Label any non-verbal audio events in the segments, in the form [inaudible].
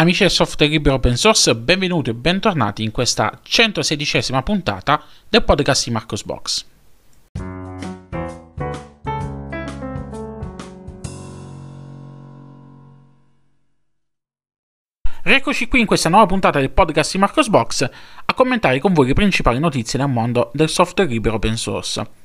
Amici del software libero open source, benvenuti e bentornati in questa 116esima puntata del podcast di Marcos Box. Rieccoci qui in questa nuova puntata del podcast di Marcos Box a commentare con voi le principali notizie nel mondo del software libero open source.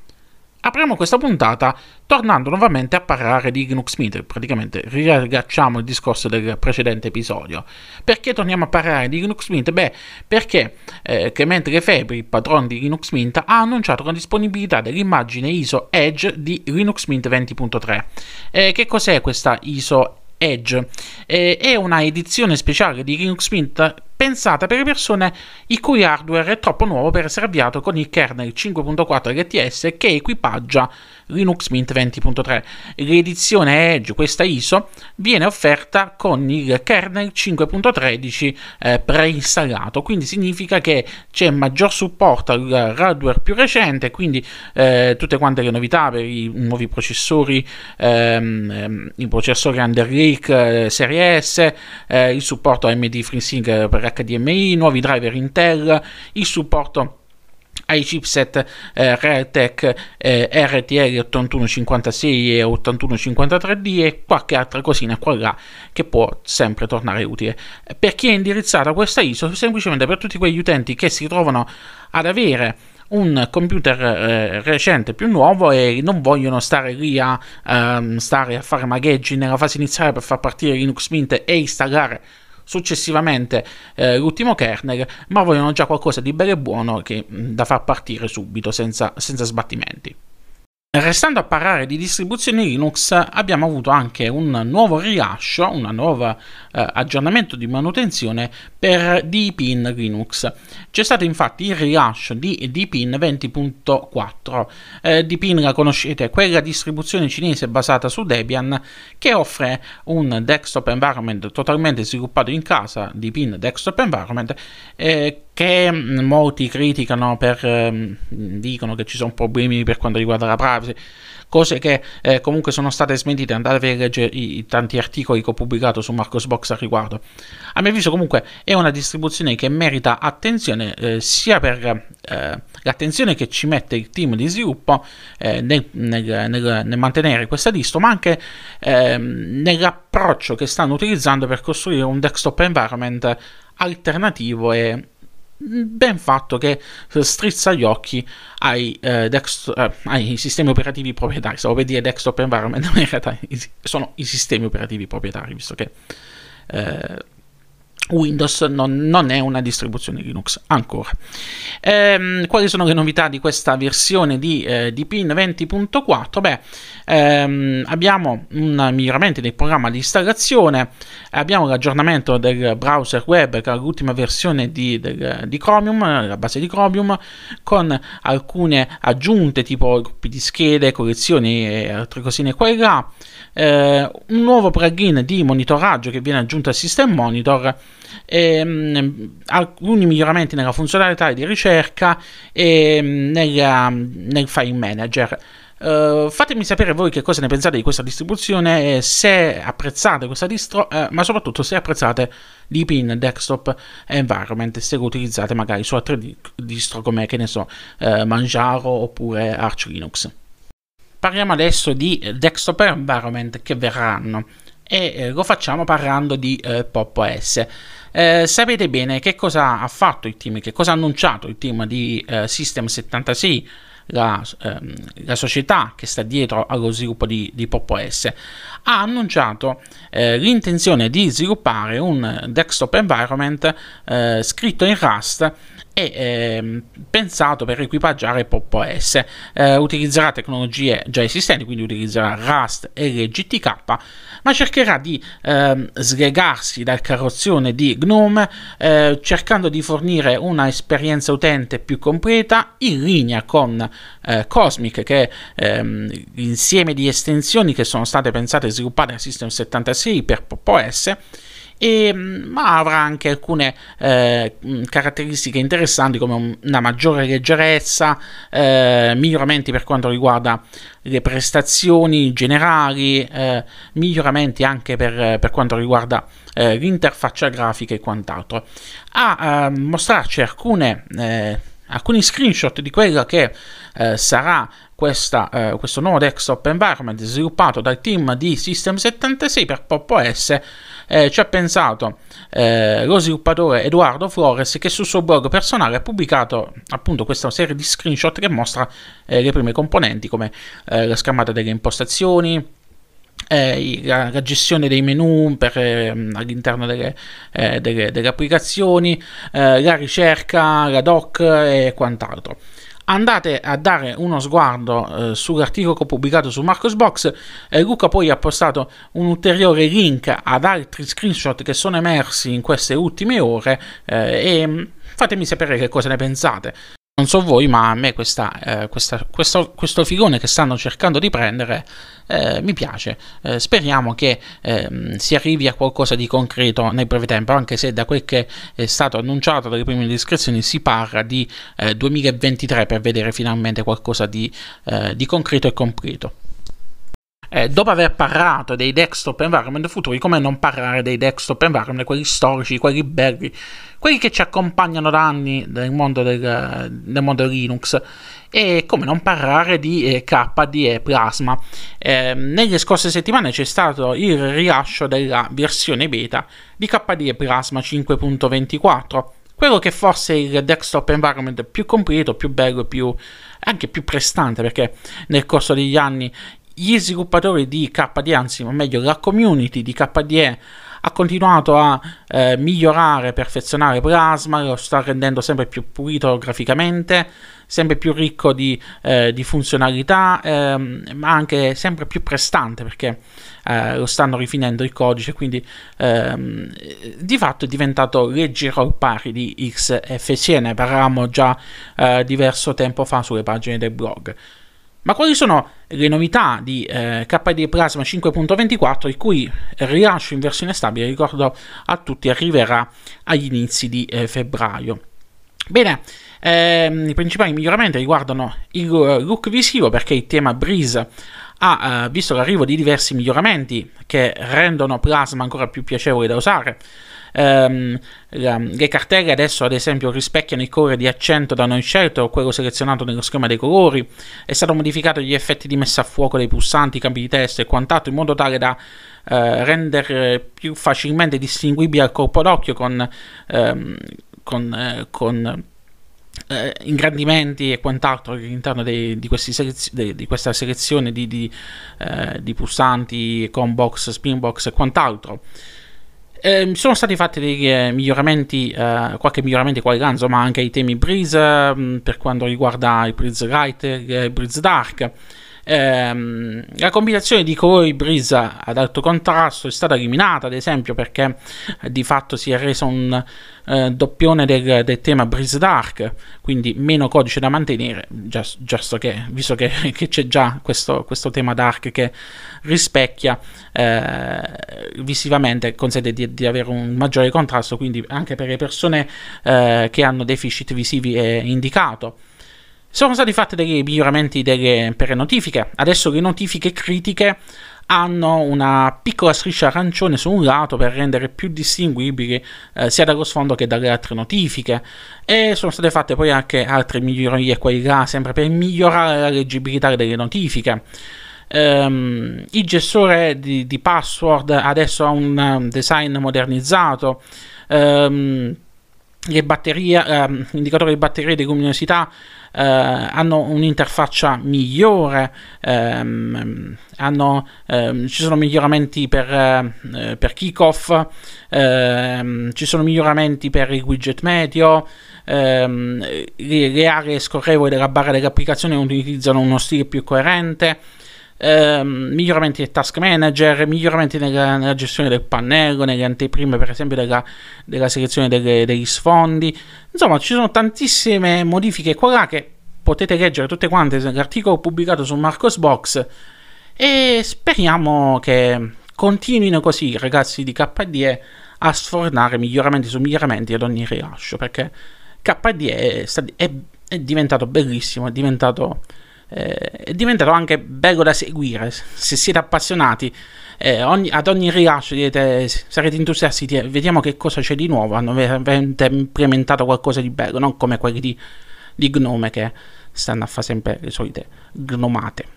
Apriamo questa puntata tornando nuovamente a parlare di Linux Mint, praticamente riagganciamo il discorso del precedente episodio. Perché torniamo a parlare di Linux Mint? Beh, perché eh, Clemente Lefebvre, il padrone di Linux Mint, ha annunciato la disponibilità dell'immagine ISO Edge di Linux Mint 20.3. Eh, che cos'è questa ISO Edge? Eh, è una edizione speciale di Linux Mint pensata per persone i cui hardware è troppo nuovo per essere avviato con il kernel 5.4 LTS che equipaggia Linux Mint 20.3. L'edizione Edge, questa ISO, viene offerta con il kernel 5.13 eh, preinstallato, quindi significa che c'è maggior supporto al hardware più recente, quindi eh, tutte quante le novità per i nuovi processori, ehm, ehm i processori Under Lake eh, Serie S, eh, il supporto AMD FreeSync per HDMI, nuovi driver Intel, il supporto ai chipset eh, Realtek eh, RTL 8156 e 8153D e qualche altra cosina qua là che può sempre tornare utile. Per chi è indirizzata questa ISO? Semplicemente per tutti quegli utenti che si trovano ad avere un computer eh, recente più nuovo e non vogliono stare lì a um, stare a fare magheggi nella fase iniziale per far partire Linux Mint e installare successivamente eh, l'ultimo kernel, ma vogliono già qualcosa di bello e buono che, da far partire subito senza, senza sbattimenti. Restando a parlare di distribuzioni Linux, abbiamo avuto anche un nuovo rilascio, un nuovo eh, aggiornamento di manutenzione per DPIN Linux. C'è stato infatti il rilascio di DPIN 20.4. Eh, DPIN la conoscete, quella distribuzione cinese basata su Debian che offre un desktop environment totalmente sviluppato in casa, DPIN Desktop Environment, eh, che molti criticano per eh, dicono che ci sono problemi per quanto riguarda la privacy. Cose che eh, comunque sono state smentite. Andate a leggere i, i, tanti articoli che ho pubblicato su Marcosbox al riguardo. A mio avviso comunque è una distribuzione che merita attenzione eh, sia per eh, l'attenzione che ci mette il team di sviluppo eh, nel, nel, nel, nel, mantenere questa distro ma anche ehm, nell'approccio che stanno utilizzando per costruire un desktop environment alternativo e ben fatto che strizza gli occhi ai, eh, dext- eh, ai, sistemi operativi proprietari. Stavo per dire desktop environment, [laughs] ma in realtà sono i sistemi operativi proprietari, visto che eh, Windows non, non, è una distribuzione Linux ancora. Ehm, quali sono le novità di questa versione di, eh, di PIN 20.4? Beh, ehm, abbiamo un miglioramento del programma di installazione, abbiamo l'aggiornamento del browser web che è l'ultima versione di, del, di Chromium, la base di Chromium, con alcune aggiunte tipo gruppi di schede, collezioni e altre cosine qua e là. Eh, un nuovo plugin di monitoraggio che viene aggiunto al System Monitor ehm, alcuni miglioramenti nella funzionalità di ricerca e mm, nella, nel file manager. Uh, fatemi sapere voi che cosa ne pensate di questa distribuzione, se apprezzate questa distro, uh, ma soprattutto se apprezzate l'IPIN Desktop Environment, se lo utilizzate magari su altre distro come, che ne so, uh, Manjaro oppure Arch Linux. Parliamo adesso di desktop environment che verranno e eh, lo facciamo parlando di eh, Pop OS. Eh, sapete bene che cosa ha fatto il team, che cosa ha annunciato il team di eh, System 76, la, ehm, la, società che sta dietro allo sviluppo di, di Pop OS, ha annunciato eh, l'intenzione di sviluppare un desktop environment eh, scritto in Rust è eh, pensato per equipaggiare Pop OS. Eh, utilizzerà tecnologie già esistenti, quindi utilizzerà Rust e GTK, ma cercherà di eh, slegarsi dal carrozzone di GNOME, eh, cercando di fornire una esperienza utente più completa in linea con eh, Cosmic, che è ehm, l'insieme di estensioni che sono state pensate e sviluppate nel System 76 per Pop OS e, mm, ma avrà anche alcune eh, mm, caratteristiche interessanti come una maggiore leggerezza, eh, miglioramenti per quanto riguarda le prestazioni generali, eh, miglioramenti anche per, per quanto riguarda eh, l'interfaccia grafica e quant'altro. A eh, mostrarci alcune eh, alcuni screenshot di quello che eh, sarà questa, eh, questo nuovo desktop environment sviluppato dal team di System76 per Pop OS eh, ci ha pensato eh, lo sviluppatore Edoardo Flores che sul suo blog personale ha pubblicato appunto questa serie di screenshot che mostra eh, le prime componenti come eh, la schermata delle impostazioni eh, la, la, gestione dei menu per, eh, all'interno delle, eh, delle, delle applicazioni, eh, la ricerca, la doc e quant'altro. Andate a dare uno sguardo eh, sull'articolo che ho pubblicato su Marcosbox. Eh, Luca poi ha postato un ulteriore link ad altri screenshot che sono emersi in queste ultime ore e mm, fatemi sapere che cosa ne pensate. Non so voi, ma a me questa, eh, questa, questo, questo, filone che stanno cercando di prendere eh, mi piace. Eh, speriamo che ehm, si arrivi a qualcosa di concreto nel breve tempo, anche se da quel che è stato annunciato dalle prime descrizioni si parla di 2023 eh, per vedere finalmente qualcosa di, eh, di concreto e completo. Eh, dopo aver parlato dei desktop environment futuri, come non parlare dei desktop environment, quelli storici, quelli belli, quelli che ci accompagnano da anni nel mondo del, nel mondo Linux, e come non parlare di eh, KDE Plasma. Eh, nelle scorse settimane c'è stato il rilascio della versione beta di KDE Plasma 5.24 quello che forse è il desktop environment più completo, più bello, più, anche più prestante, perché nel corso degli anni gli sviluppatori di KDE, anzi, o meglio, la community di KDE ha continuato a eh, migliorare, perfezionare Plasma, lo sta rendendo sempre più pulito graficamente, sempre più ricco di, eh, di funzionalità, ehm, ma anche sempre più prestante perché eh, lo stanno rifinendo il codice, quindi ehm, di fatto è diventato leggero al pari di XFC, ne parlavamo già eh, diverso tempo fa sulle pagine del blog. Ma quali sono le novità di eh, KDE Plasma 5.24, il cui rilascio in versione stabile, ricordo a tutti, arriverà agli inizi di eh, febbraio? Bene, ehm, i principali miglioramenti riguardano il look visivo perché il tema Breeze ha eh, visto l'arrivo di diversi miglioramenti che rendono Plasma ancora più piacevole da usare ehm, le cartelle adesso ad esempio rispecchiano il colore di accento da noi scelto o quello selezionato nello schema dei colori, è stato modificato gli effetti di messa a fuoco dei pulsanti, cambi di testo e quant'altro in modo tale da eh, rendere più facilmente distinguibile al corpo d'occhio con, ehm, con, eh, con eh, ingrandimenti e quant'altro all'interno dei, di, selezio- dei, di, questa selezione di, di, eh, di pulsanti, combox, spinbox e quant'altro. Eh, sono stati fatti dei eh, miglioramenti, eh, qualche miglioramento quali ganzo, ma anche ai temi Breeze mm, per quanto riguarda il Breeze Light e il Breeze Dark. Ehm, la combinazione di colori Breeze ad alto contrasto è stata eliminata, ad esempio, perché eh, di fatto si è reso un eh, doppione del, del, tema Breeze Dark, quindi meno codice da mantenere, just, just che, visto che, [laughs] che c'è già questo, questo, tema Dark che rispecchia eh, visivamente, consente di, di, avere un maggiore contrasto, quindi anche per le persone eh, che hanno deficit visivi è indicato. Sono stati fatti dei miglioramenti delle, per le notifiche. Adesso le notifiche critiche hanno una piccola striscia arancione su un lato per rendere più distinguibili eh, sia dallo sfondo che dalle altre notifiche. E sono state fatte poi anche altre migliorie qua là sempre per migliorare la leggibilità delle notifiche. Um, il gestore di, di, password adesso ha un design modernizzato. Um, le batterie, um, l'indicatori di batteria e di luminosità eh, hanno un'interfaccia migliore, ehm, hanno, ehm, ci sono miglioramenti per, eh, per kickoff, ehm, ci sono miglioramenti per il widget medio, ehm, le, le, aree scorrevoli della barra dell'applicazione utilizzano uno stile più coerente. Uh, miglioramenti del task manager, miglioramenti nella, nella, gestione del pannello, nelle anteprime per esempio della, della selezione delle, degli sfondi. Insomma, ci sono tantissime modifiche qua là che potete leggere tutte quante nell'articolo pubblicato su Marcosbox e speriamo che continuino così i ragazzi di KDE a sfornare miglioramenti su miglioramenti ad ogni rilascio, perché KD è, è, è diventato bellissimo, è diventato, eh, è diventato, anche bello da seguire. Se siete appassionati, eh, ogni, ad ogni rilascio direte, sarete entusiasti, vediamo che cosa c'è di nuovo. Hanno veramente implementato qualcosa di bello, non come quelli di, di Gnome che stanno a fare sempre le solite gnomate.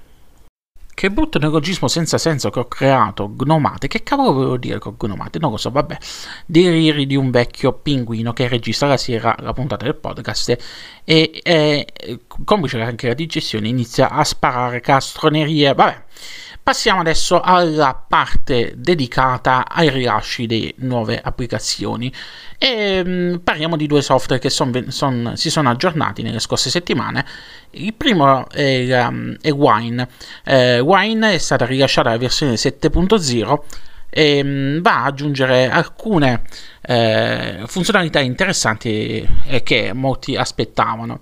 Che brutto neologismo senza senso che ho creato, gnomate. Che cavolo volevo dire con gnomate? Non lo so, vabbè. Deliri di un vecchio pinguino che registra la sera la puntata del podcast e, e complice anche la digestione, inizia a sparare castronerie. Vabbè. Passiamo adesso alla parte dedicata ai rilasci di nuove applicazioni e um, parliamo di due software che son, son, si sono aggiornati nelle scorse settimane. Il primo è, um, è Wine. Eh, Wine è stata rilasciata la versione 7.0 e um, va ad aggiungere alcune eh, funzionalità interessanti eh, che molti aspettavano.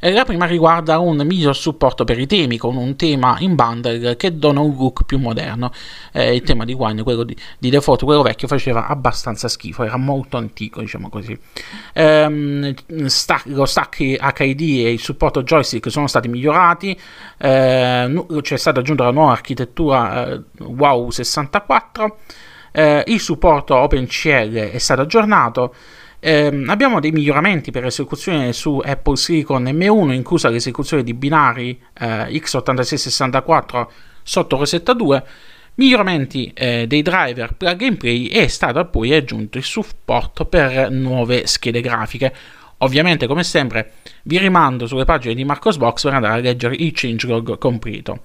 Eh, la prima riguarda un miglior supporto per i temi, con un tema in bundle che dona un look più moderno. Eh, il tema di Wine, quello di, di, default, quello vecchio, faceva abbastanza schifo, era molto antico, diciamo così. Ehm, sta, lo stack HID e il supporto joystick sono stati migliorati, eh, c'è stata aggiunta la nuova architettura WOW 64. Eh, il supporto OpenCL è stato aggiornato. Eh, abbiamo dei miglioramenti per l'esecuzione su Apple Silicon M1, inclusa l'esecuzione di binari eh, x8664 sotto Rosetta 2, miglioramenti eh, dei driver plug and play e è stato poi aggiunto il supporto per nuove schede grafiche. Ovviamente, come sempre, vi rimando sulle pagine di Marcosbox per andare a leggere il changelog completo.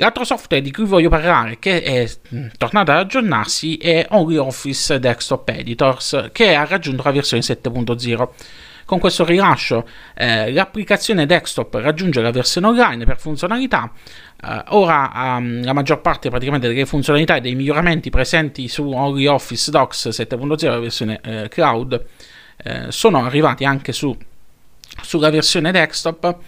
L'altro software di cui voglio parlare, che è mm, tornato ad aggiornarsi, è OnlyOffice Desktop Editors, che ha raggiunto la versione 7.0. Con questo rilascio eh, l'applicazione desktop raggiunge la versione online per funzionalità. Eh, ora um, la maggior parte praticamente delle funzionalità e dei miglioramenti presenti su OnlyOffice Docs 7.0, la versione eh, cloud, eh, sono arrivati anche su, sulla versione desktop.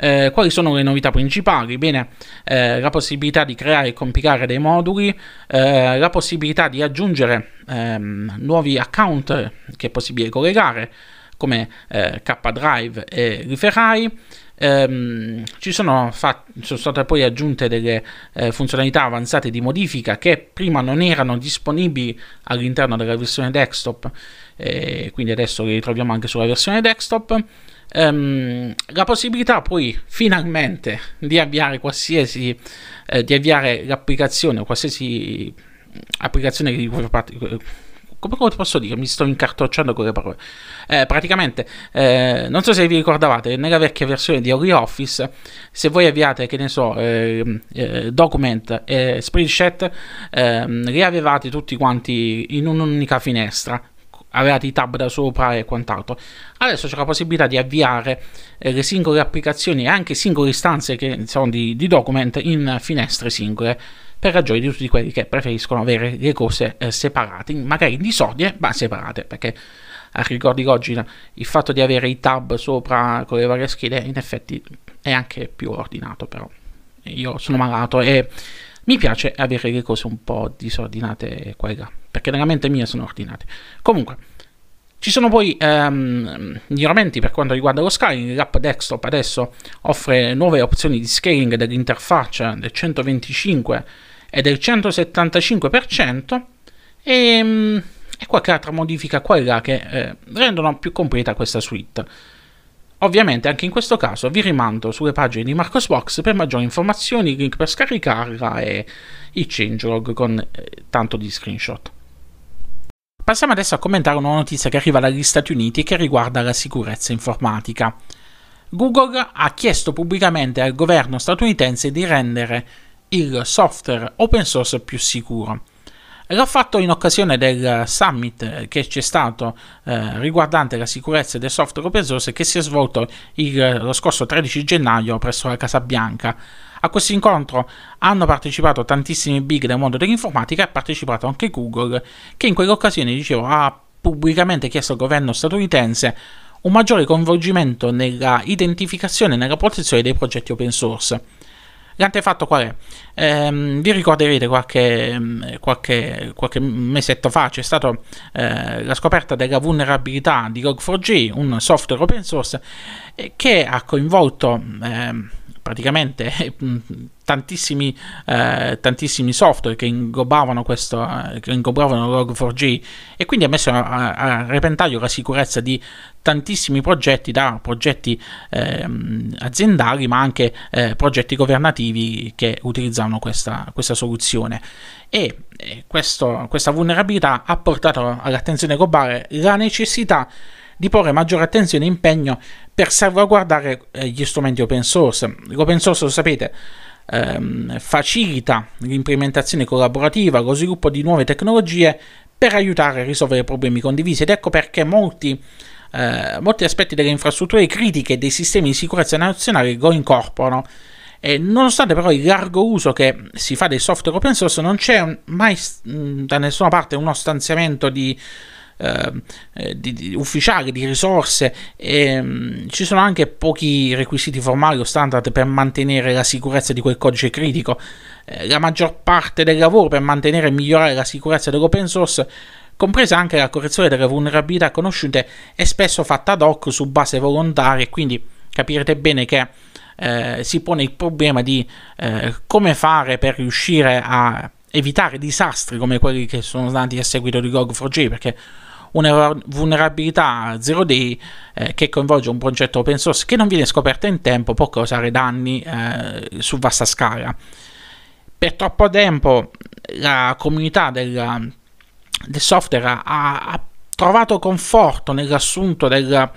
Eh, quali sono le novità principali? Bene, eh, la possibilità di creare e compilare dei moduli, eh, la possibilità di aggiungere ehm, nuovi account che è possibile collegare, come eh, K-Drive e Riferai. Um, ci sono, fat- sono, state poi aggiunte delle eh, funzionalità avanzate di modifica che prima non erano disponibili all'interno della versione desktop, eh, quindi adesso le ritroviamo anche sulla versione desktop um, la possibilità poi finalmente di avviare qualsiasi eh, di avviare l'applicazione o qualsiasi applicazione di cui come, come posso dire? Mi sto incartocciando con le parole. Eh, praticamente, eh, non so se vi ricordavate, nella vecchia versione di OpenOffice, se voi avviate, che ne so, eh, eh document e spreadsheet, ehm, li avevate tutti quanti in un'unica finestra avevate i tab da sopra e quant'altro. Adesso c'è la possibilità di avviare eh, le singole applicazioni e anche singole istanze che sono di, di, document in finestre singole per ragioni di tutti quelli che preferiscono avere le cose eh, separate, magari in disordine ma separate, perché a ricordi oggi il fatto di avere i tab sopra con le varie schede in effetti è anche più ordinato, però io sono malato e mi piace avere le cose un po' disordinate qua e là, perché nella mente mia sono ordinate. Comunque, ci sono poi um, miglioramenti per quanto riguarda lo scaling. L'app desktop adesso offre nuove opzioni di scaling dell'interfaccia del 125 e del 175% e, um, e qualche altra modifica qua e là che eh, rendono più completa questa suite. Ovviamente anche in questo caso vi rimando sulle pagine di Marcosbox per maggiori informazioni, link per scaricarla e il changelog con eh, tanto di screenshot. Passiamo adesso a commentare una notizia che arriva dagli Stati Uniti e che riguarda la sicurezza informatica. Google ha chiesto pubblicamente al governo statunitense di rendere il software open source più sicuro. L'ho fatto in occasione del summit che c'è stato eh, riguardante la sicurezza del software open source che si è svolto il, lo scorso 13 gennaio presso la Casa Bianca. A questo incontro hanno partecipato tantissimi big del mondo dell'informatica e ha partecipato anche Google, che in quell'occasione, dicevo, ha pubblicamente chiesto al governo statunitense un maggiore coinvolgimento nella identificazione e nella protezione dei progetti open source. L'antefatto qual è? Eh, vi ricorderete qualche, qualche, qualche, mesetto fa c'è stata eh, la scoperta della vulnerabilità di Log4j, un software open source eh, che ha coinvolto ehm, praticamente [laughs] tantissimi, eh, tantissimi software che inglobavano, questo, eh, che inglobavano Log4j e quindi ha messo a, a, repentaglio la sicurezza di tantissimi progetti, da progetti eh, aziendali ma anche eh, progetti governativi che utilizzavano questa, questa soluzione. E questo, questa vulnerabilità ha portato all'attenzione globale la necessità di porre maggiore attenzione e impegno per salvaguardare eh, gli strumenti open source. L'open source, lo sapete, ehm, facilita l'implementazione collaborativa, lo sviluppo di nuove tecnologie per aiutare a risolvere problemi condivisi ed ecco perché molti, eh, molti aspetti delle infrastrutture critiche dei sistemi di sicurezza nazionali lo incorporano. E nonostante però il largo uso che si fa dei software open source, non c'è mai mh, da nessuna parte uno stanziamento di eh, di, di ufficiali, di risorse. E, mh, mm, ci sono anche pochi requisiti formali o standard per mantenere la sicurezza di quel codice critico. Eh, la maggior parte del lavoro per mantenere e migliorare la sicurezza dell'open source compresa anche la correzione delle vulnerabilità conosciute, è spesso fatta ad hoc su base volontaria e quindi capirete bene che eh, si pone il problema di eh, come fare per riuscire a evitare disastri come quelli che sono stati a seguito di Log4j, perché una vulnerabilità 0D eh, che coinvolge un progetto open source che non viene scoperta in tempo può causare danni eh, su vasta scala. Per troppo tempo la comunità del, del software ha, ha, trovato conforto nell'assunto del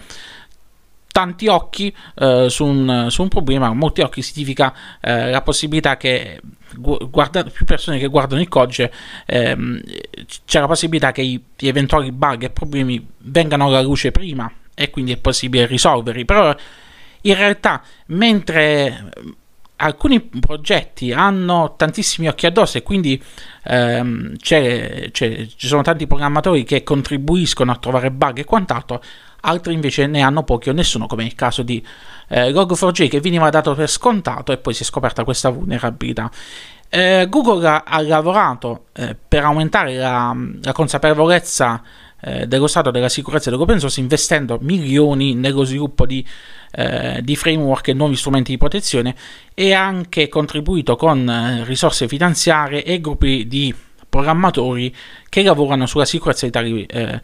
tanti occhi eh, su, un, su, un, problema, molti occhi significa eh, la possibilità che guarda, più persone che guardano il codice ehm, c'è la possibilità che i, gli eventuali bug e problemi vengano alla luce prima e quindi è possibile risolverli però in realtà mentre alcuni progetti hanno tantissimi occhi addosso e quindi ehm, c'è, c'è, ci sono tanti programmatori che contribuiscono a trovare bug e quant'altro altri invece ne hanno pochi o nessuno, come il caso di eh, Log4j che veniva dato per scontato e poi si è scoperta questa vulnerabilità. Eh, Google ha, ha lavorato eh, per aumentare la, la consapevolezza eh, dello stato della sicurezza dell'open source investendo milioni nello sviluppo di, eh, di, framework e nuovi strumenti di protezione e ha anche contribuito con eh, risorse finanziarie e gruppi di programmatori che lavorano sulla sicurezza di tali eh,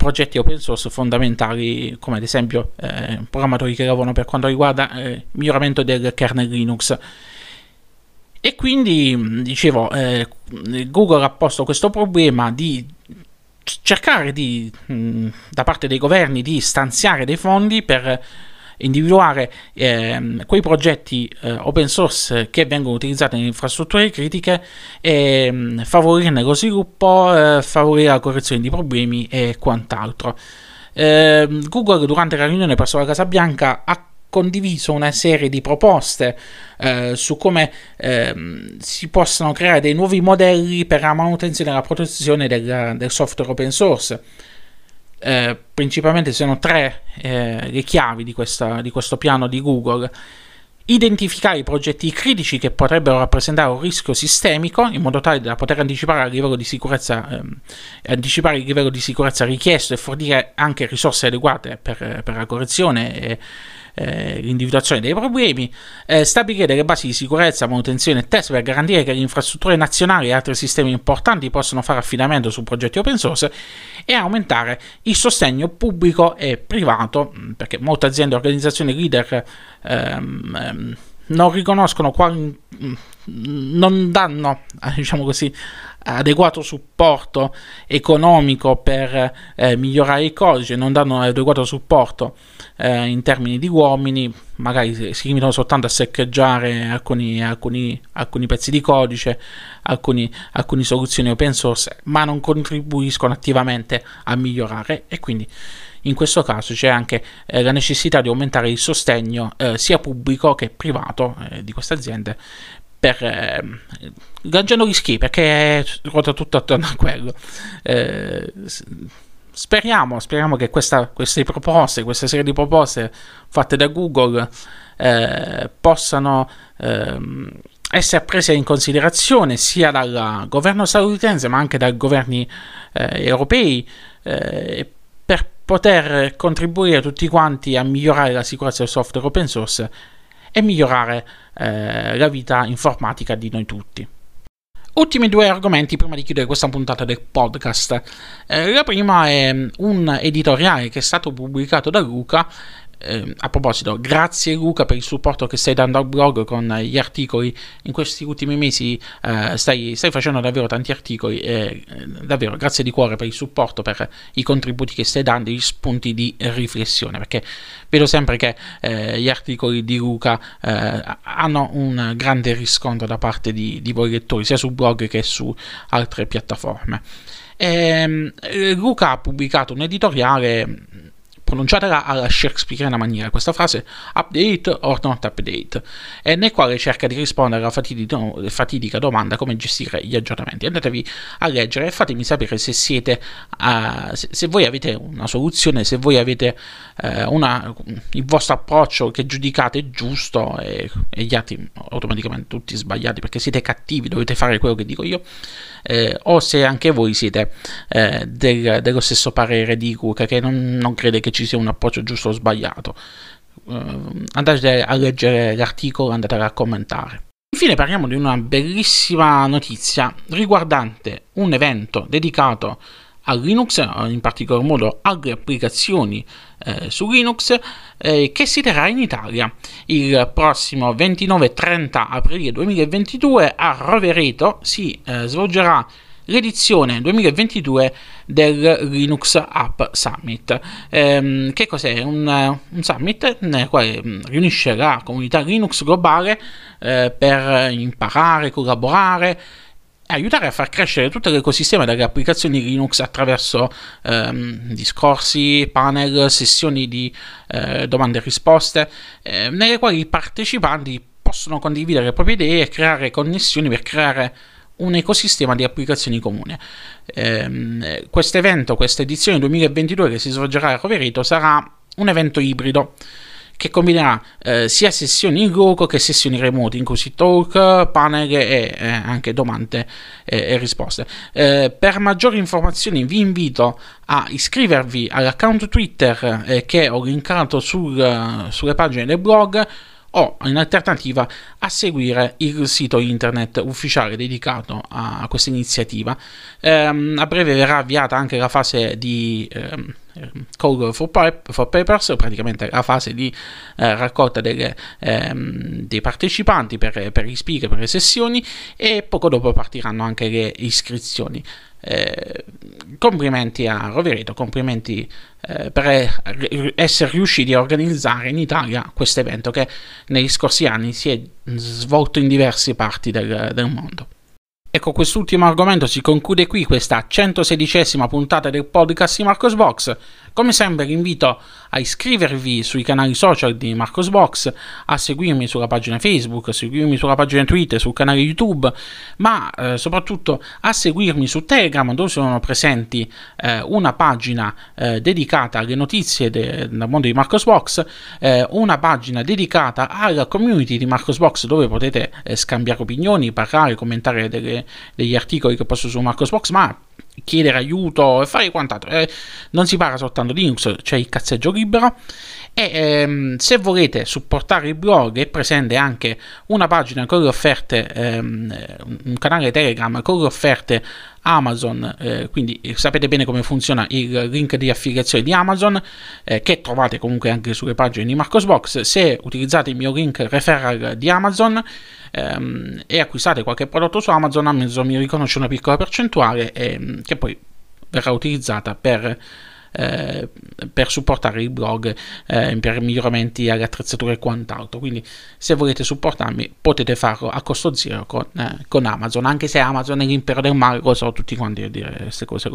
progetti open source fondamentali, come ad esempio eh, programmatori che lavorano per quanto riguarda eh, il miglioramento del kernel Linux. E quindi, dicevo, eh, Google ha posto questo problema di cercare di, mh, da parte dei governi di stanziare dei fondi per individuare eh, quei progetti eh, open source che vengono utilizzati in infrastrutture critiche e mh, mm, favorirne lo sviluppo, eh, favorire la correzione di problemi e quant'altro. Ehm, Google durante la riunione presso la Casa Bianca ha condiviso una serie di proposte eh, su come eh, si possano creare dei nuovi modelli per la manutenzione e la protezione del, del software open source. Eh, principalmente sono tre eh, le chiavi di, questa, di questo piano di Google. Identificare i progetti critici che potrebbero rappresentare un rischio sistemico in modo tale da poter anticipare il livello di sicurezza, ehm, anticipare il livello di sicurezza richiesto e fornire anche risorse adeguate per, per la correzione e eh, l'individuazione dei problemi, eh, stabilire delle basi di sicurezza, manutenzione e test per garantire che le infrastrutture nazionali e altri sistemi importanti possano fare affidamento su progetti open source e aumentare il sostegno pubblico e privato, mm, perché molte aziende e organizzazioni leader ehm, ehm, non riconoscono quali, mm, non danno, [laughs] diciamo così, adeguato supporto economico per eh, migliorare il codice, non danno adeguato supporto eh, in termini di uomini, magari si limitano soltanto a seccheggiare alcuni, alcuni, alcuni pezzi di codice, alcuni, alcune soluzioni open source, ma non contribuiscono attivamente a migliorare e quindi in questo caso c'è anche eh, la necessità di aumentare il sostegno eh, sia pubblico che privato eh, di queste aziende per eh, lanciando rischi perché ruota tutto attorno a quello. Eh, speriamo, speriamo che questa, queste proposte, questa serie di proposte fatte da Google eh, possano ehm, essere prese in considerazione sia dal governo statunitense ma anche dai governi eh, europei eh, per poter contribuire tutti quanti a migliorare la sicurezza del software open source e migliorare eh, la vita informatica di noi tutti. Ultimi due argomenti prima di chiudere questa puntata del podcast. Eh, la prima è un editoriale che è stato pubblicato da Luca eh, a proposito, grazie Luca per il supporto che stai dando al blog con gli articoli. In questi ultimi mesi eh, stai, stai, facendo davvero tanti articoli eh, davvero grazie di cuore per il supporto, per i contributi che stai dando, gli spunti di riflessione, perché vedo sempre che eh, gli articoli di Luca eh, hanno un grande riscontro da parte di, di voi lettori, sia sul blog che su altre piattaforme. Ehm, Luca ha pubblicato un editoriale pronunciatela alla shakespeariana maniera. Questa frase update or not update, e nel quale cerca di rispondere alla fatidica, domanda come gestire gli aggiornamenti. Andatevi a leggere e fatemi sapere se siete, uh, se, se, voi avete una soluzione, se voi avete uh, una, il vostro approccio che giudicate giusto e, e, gli altri automaticamente tutti sbagliati perché siete cattivi, dovete fare quello che dico io, eh, o se anche voi siete eh, del, dello stesso parere di Kuka che non, non crede che ci sia un approccio giusto o sbagliato. Uh, andate a leggere l'articolo, andate a commentare. Infine parliamo di una bellissima notizia riguardante un evento dedicato a Linux, in particolar modo alle applicazioni eh, su Linux, eh, che si terrà in Italia il prossimo 29-30 aprile 2022 a Rovereto. Si eh, svolgerà l'edizione 2022 del Linux App Summit. Ehm, che cos'è? Un, un, summit nel quale mm, riunisce la comunità Linux globale eh, per imparare, collaborare aiutare a far crescere tutto l'ecosistema delle applicazioni Linux attraverso ehm, discorsi, panel, sessioni di eh, domande e risposte, eh, nelle quali i partecipanti possono condividere le proprie idee e creare connessioni per creare un ecosistema di applicazioni comune. Eh, questo evento, questa edizione 2022 che si svolgerà a Rovereto sarà un evento ibrido che combinerà eh, sia sessioni in loco che sessioni remote, in cui talk, panel e eh, anche domande e risposte. Eh, per maggiori informazioni vi invito a iscrivervi all'account Twitter eh, che ho linkato sul, sulle pagine del blog o in alternativa a seguire il sito internet ufficiale dedicato a questa iniziativa. Ehm, a breve verrà avviata anche la fase di ehm, Call for, for, Papers, praticamente la fase di eh, raccolta delle, ehm, dei partecipanti per, per gli speaker, per le sessioni e poco dopo partiranno anche le iscrizioni. Eh, complimenti a Rovereto, complimenti eh, per essere riusciti a organizzare in Italia questo evento che negli scorsi anni si è svolto in diverse parti del, del mondo. Ecco, quest'ultimo argomento si conclude qui questa 116esima puntata del podcast di Marcos Box. Come sempre vi invito a iscrivervi sui canali social di Marcos Box, a seguirmi sulla pagina Facebook, a seguirmi sulla pagina Twitter, sul canale YouTube, ma eh, soprattutto a seguirmi su Telegram dove sono presenti eh, una pagina eh, dedicata alle notizie de- del mondo di Marcos Box, eh, una pagina dedicata alla community di Marcos Box dove potete eh, scambiare opinioni, parlare, commentare delle degli articoli che posto su Marcosbox, ma chiedere aiuto e fare quant'altro. Eh, non si parla soltanto di Linux, c'è il cazzeggio libero. E ehm, se volete supportare il blog è presente anche una pagina con le offerte, ehm, un canale Telegram con le offerte Amazon, eh, quindi sapete bene come funziona il link di affiliazione di Amazon eh, che trovate comunque anche sulle pagine di Marcosbox. Se utilizzate il mio link referral di Amazon ehm, e acquistate qualche prodotto su Amazon, Amazon mi riconosce una piccola percentuale eh, che poi verrà utilizzata per eh, per supportare il blog eh, per miglioramenti alle attrezzature e quant'altro. Quindi, se volete supportarmi, potete farlo a costo zero con, eh, con Amazon. Anche se Amazon è l'impero del male, lo so tutti quanti a dire queste cose.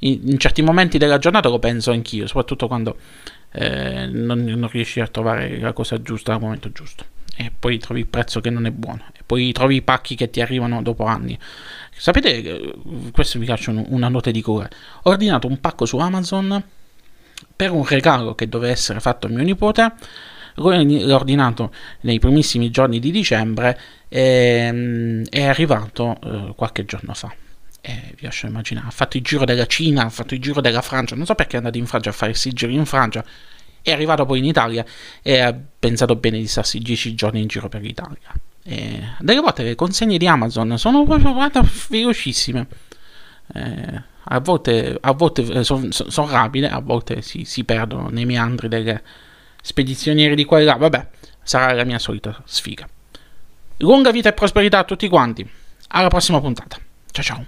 In, in, certi momenti della giornata lo penso anch'io, soprattutto quando eh, non, non riesci a trovare la cosa giusta al momento giusto e poi trovi il prezzo che non è buono e poi trovi i pacchi che ti arrivano dopo anni. Sapete, questo vi faccio una nota di cuore. Ho ordinato un pacco su Amazon per un regalo che doveva essere fatto a mio nipote. l'ho ordinato nei primissimi giorni di dicembre e mm, è arrivato eh, qualche giorno fa. E vi lascio immaginare, ha fatto il giro della Cina, ha fatto il giro della Francia, non so perché è andato in Francia a fare il giro in Francia, è arrivato poi in Italia e ha pensato bene di starsi 10 giorni in giro per l'Italia. E delle volte le consegne di Amazon sono proprio velocissime. Eh, a volte, volte sono eh, son, son rapide, a volte si, si, perdono nei meandri delle spedizioniere di qua e là. Vabbè, sarà la mia solita sfiga. Lunga vita e prosperità a tutti quanti. Alla prossima puntata. Ciao ciao.